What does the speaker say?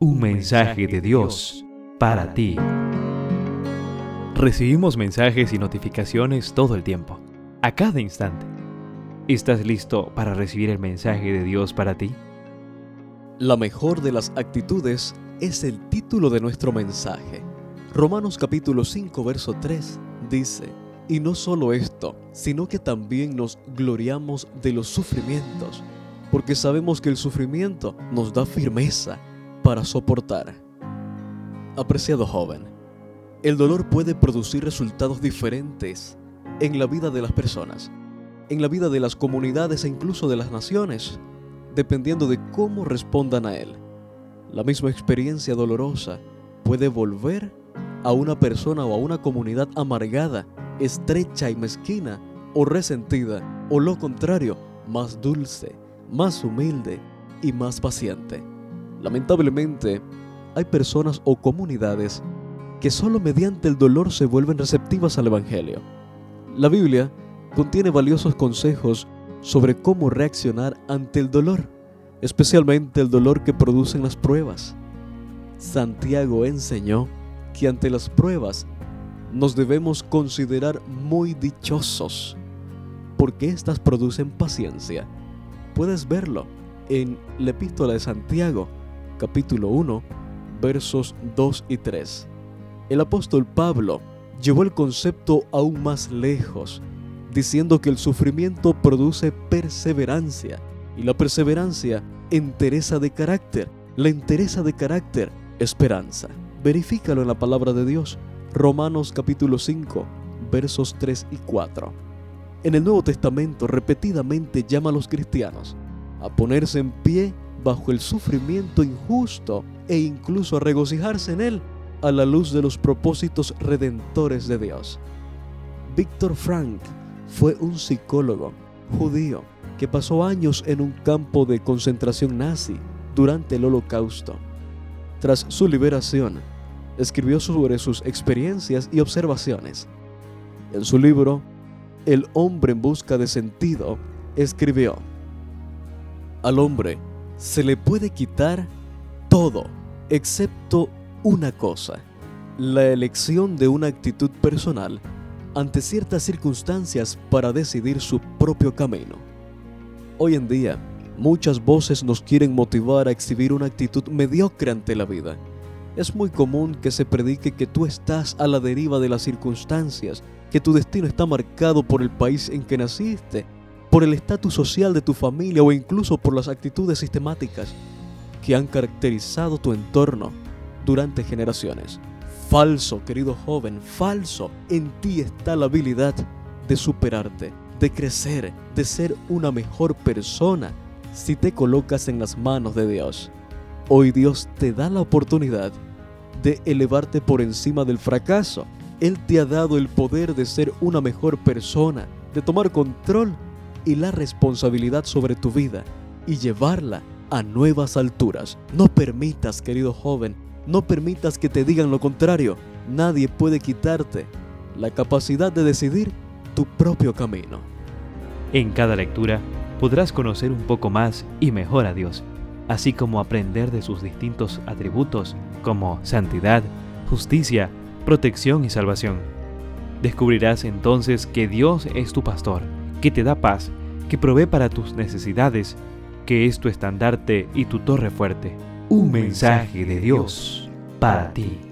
Un mensaje de Dios para ti. Recibimos mensajes y notificaciones todo el tiempo, a cada instante. ¿Estás listo para recibir el mensaje de Dios para ti? La mejor de las actitudes es el título de nuestro mensaje. Romanos capítulo 5, verso 3 dice, y no solo esto, sino que también nos gloriamos de los sufrimientos, porque sabemos que el sufrimiento nos da firmeza para soportar. Apreciado joven, el dolor puede producir resultados diferentes en la vida de las personas, en la vida de las comunidades e incluso de las naciones, dependiendo de cómo respondan a él. La misma experiencia dolorosa puede volver a una persona o a una comunidad amargada, estrecha y mezquina, o resentida, o lo contrario, más dulce, más humilde y más paciente. Lamentablemente, hay personas o comunidades que solo mediante el dolor se vuelven receptivas al Evangelio. La Biblia contiene valiosos consejos sobre cómo reaccionar ante el dolor, especialmente el dolor que producen las pruebas. Santiago enseñó que ante las pruebas nos debemos considerar muy dichosos, porque éstas producen paciencia. Puedes verlo en la epístola de Santiago, capítulo 1, versos 2 y 3. El apóstol Pablo llevó el concepto aún más lejos, diciendo que el sufrimiento produce perseverancia y la perseverancia entereza de carácter, la entereza de carácter esperanza. Verifícalo en la palabra de Dios, Romanos capítulo 5, versos 3 y 4. En el Nuevo Testamento repetidamente llama a los cristianos a ponerse en pie bajo el sufrimiento injusto e incluso a regocijarse en él a la luz de los propósitos redentores de Dios. Víctor Frank fue un psicólogo judío que pasó años en un campo de concentración nazi durante el holocausto. Tras su liberación, escribió sobre sus experiencias y observaciones. En su libro, El hombre en busca de sentido, escribió, Al hombre se le puede quitar todo, excepto una cosa, la elección de una actitud personal ante ciertas circunstancias para decidir su propio camino. Hoy en día, muchas voces nos quieren motivar a exhibir una actitud mediocre ante la vida. Es muy común que se predique que tú estás a la deriva de las circunstancias, que tu destino está marcado por el país en que naciste por el estatus social de tu familia o incluso por las actitudes sistemáticas que han caracterizado tu entorno durante generaciones. Falso, querido joven, falso. En ti está la habilidad de superarte, de crecer, de ser una mejor persona si te colocas en las manos de Dios. Hoy Dios te da la oportunidad de elevarte por encima del fracaso. Él te ha dado el poder de ser una mejor persona, de tomar control y la responsabilidad sobre tu vida y llevarla a nuevas alturas. No permitas, querido joven, no permitas que te digan lo contrario. Nadie puede quitarte la capacidad de decidir tu propio camino. En cada lectura podrás conocer un poco más y mejor a Dios, así como aprender de sus distintos atributos como santidad, justicia, protección y salvación. Descubrirás entonces que Dios es tu pastor, que te da paz que provee para tus necesidades, que es tu estandarte y tu torre fuerte. Un mensaje de Dios para ti.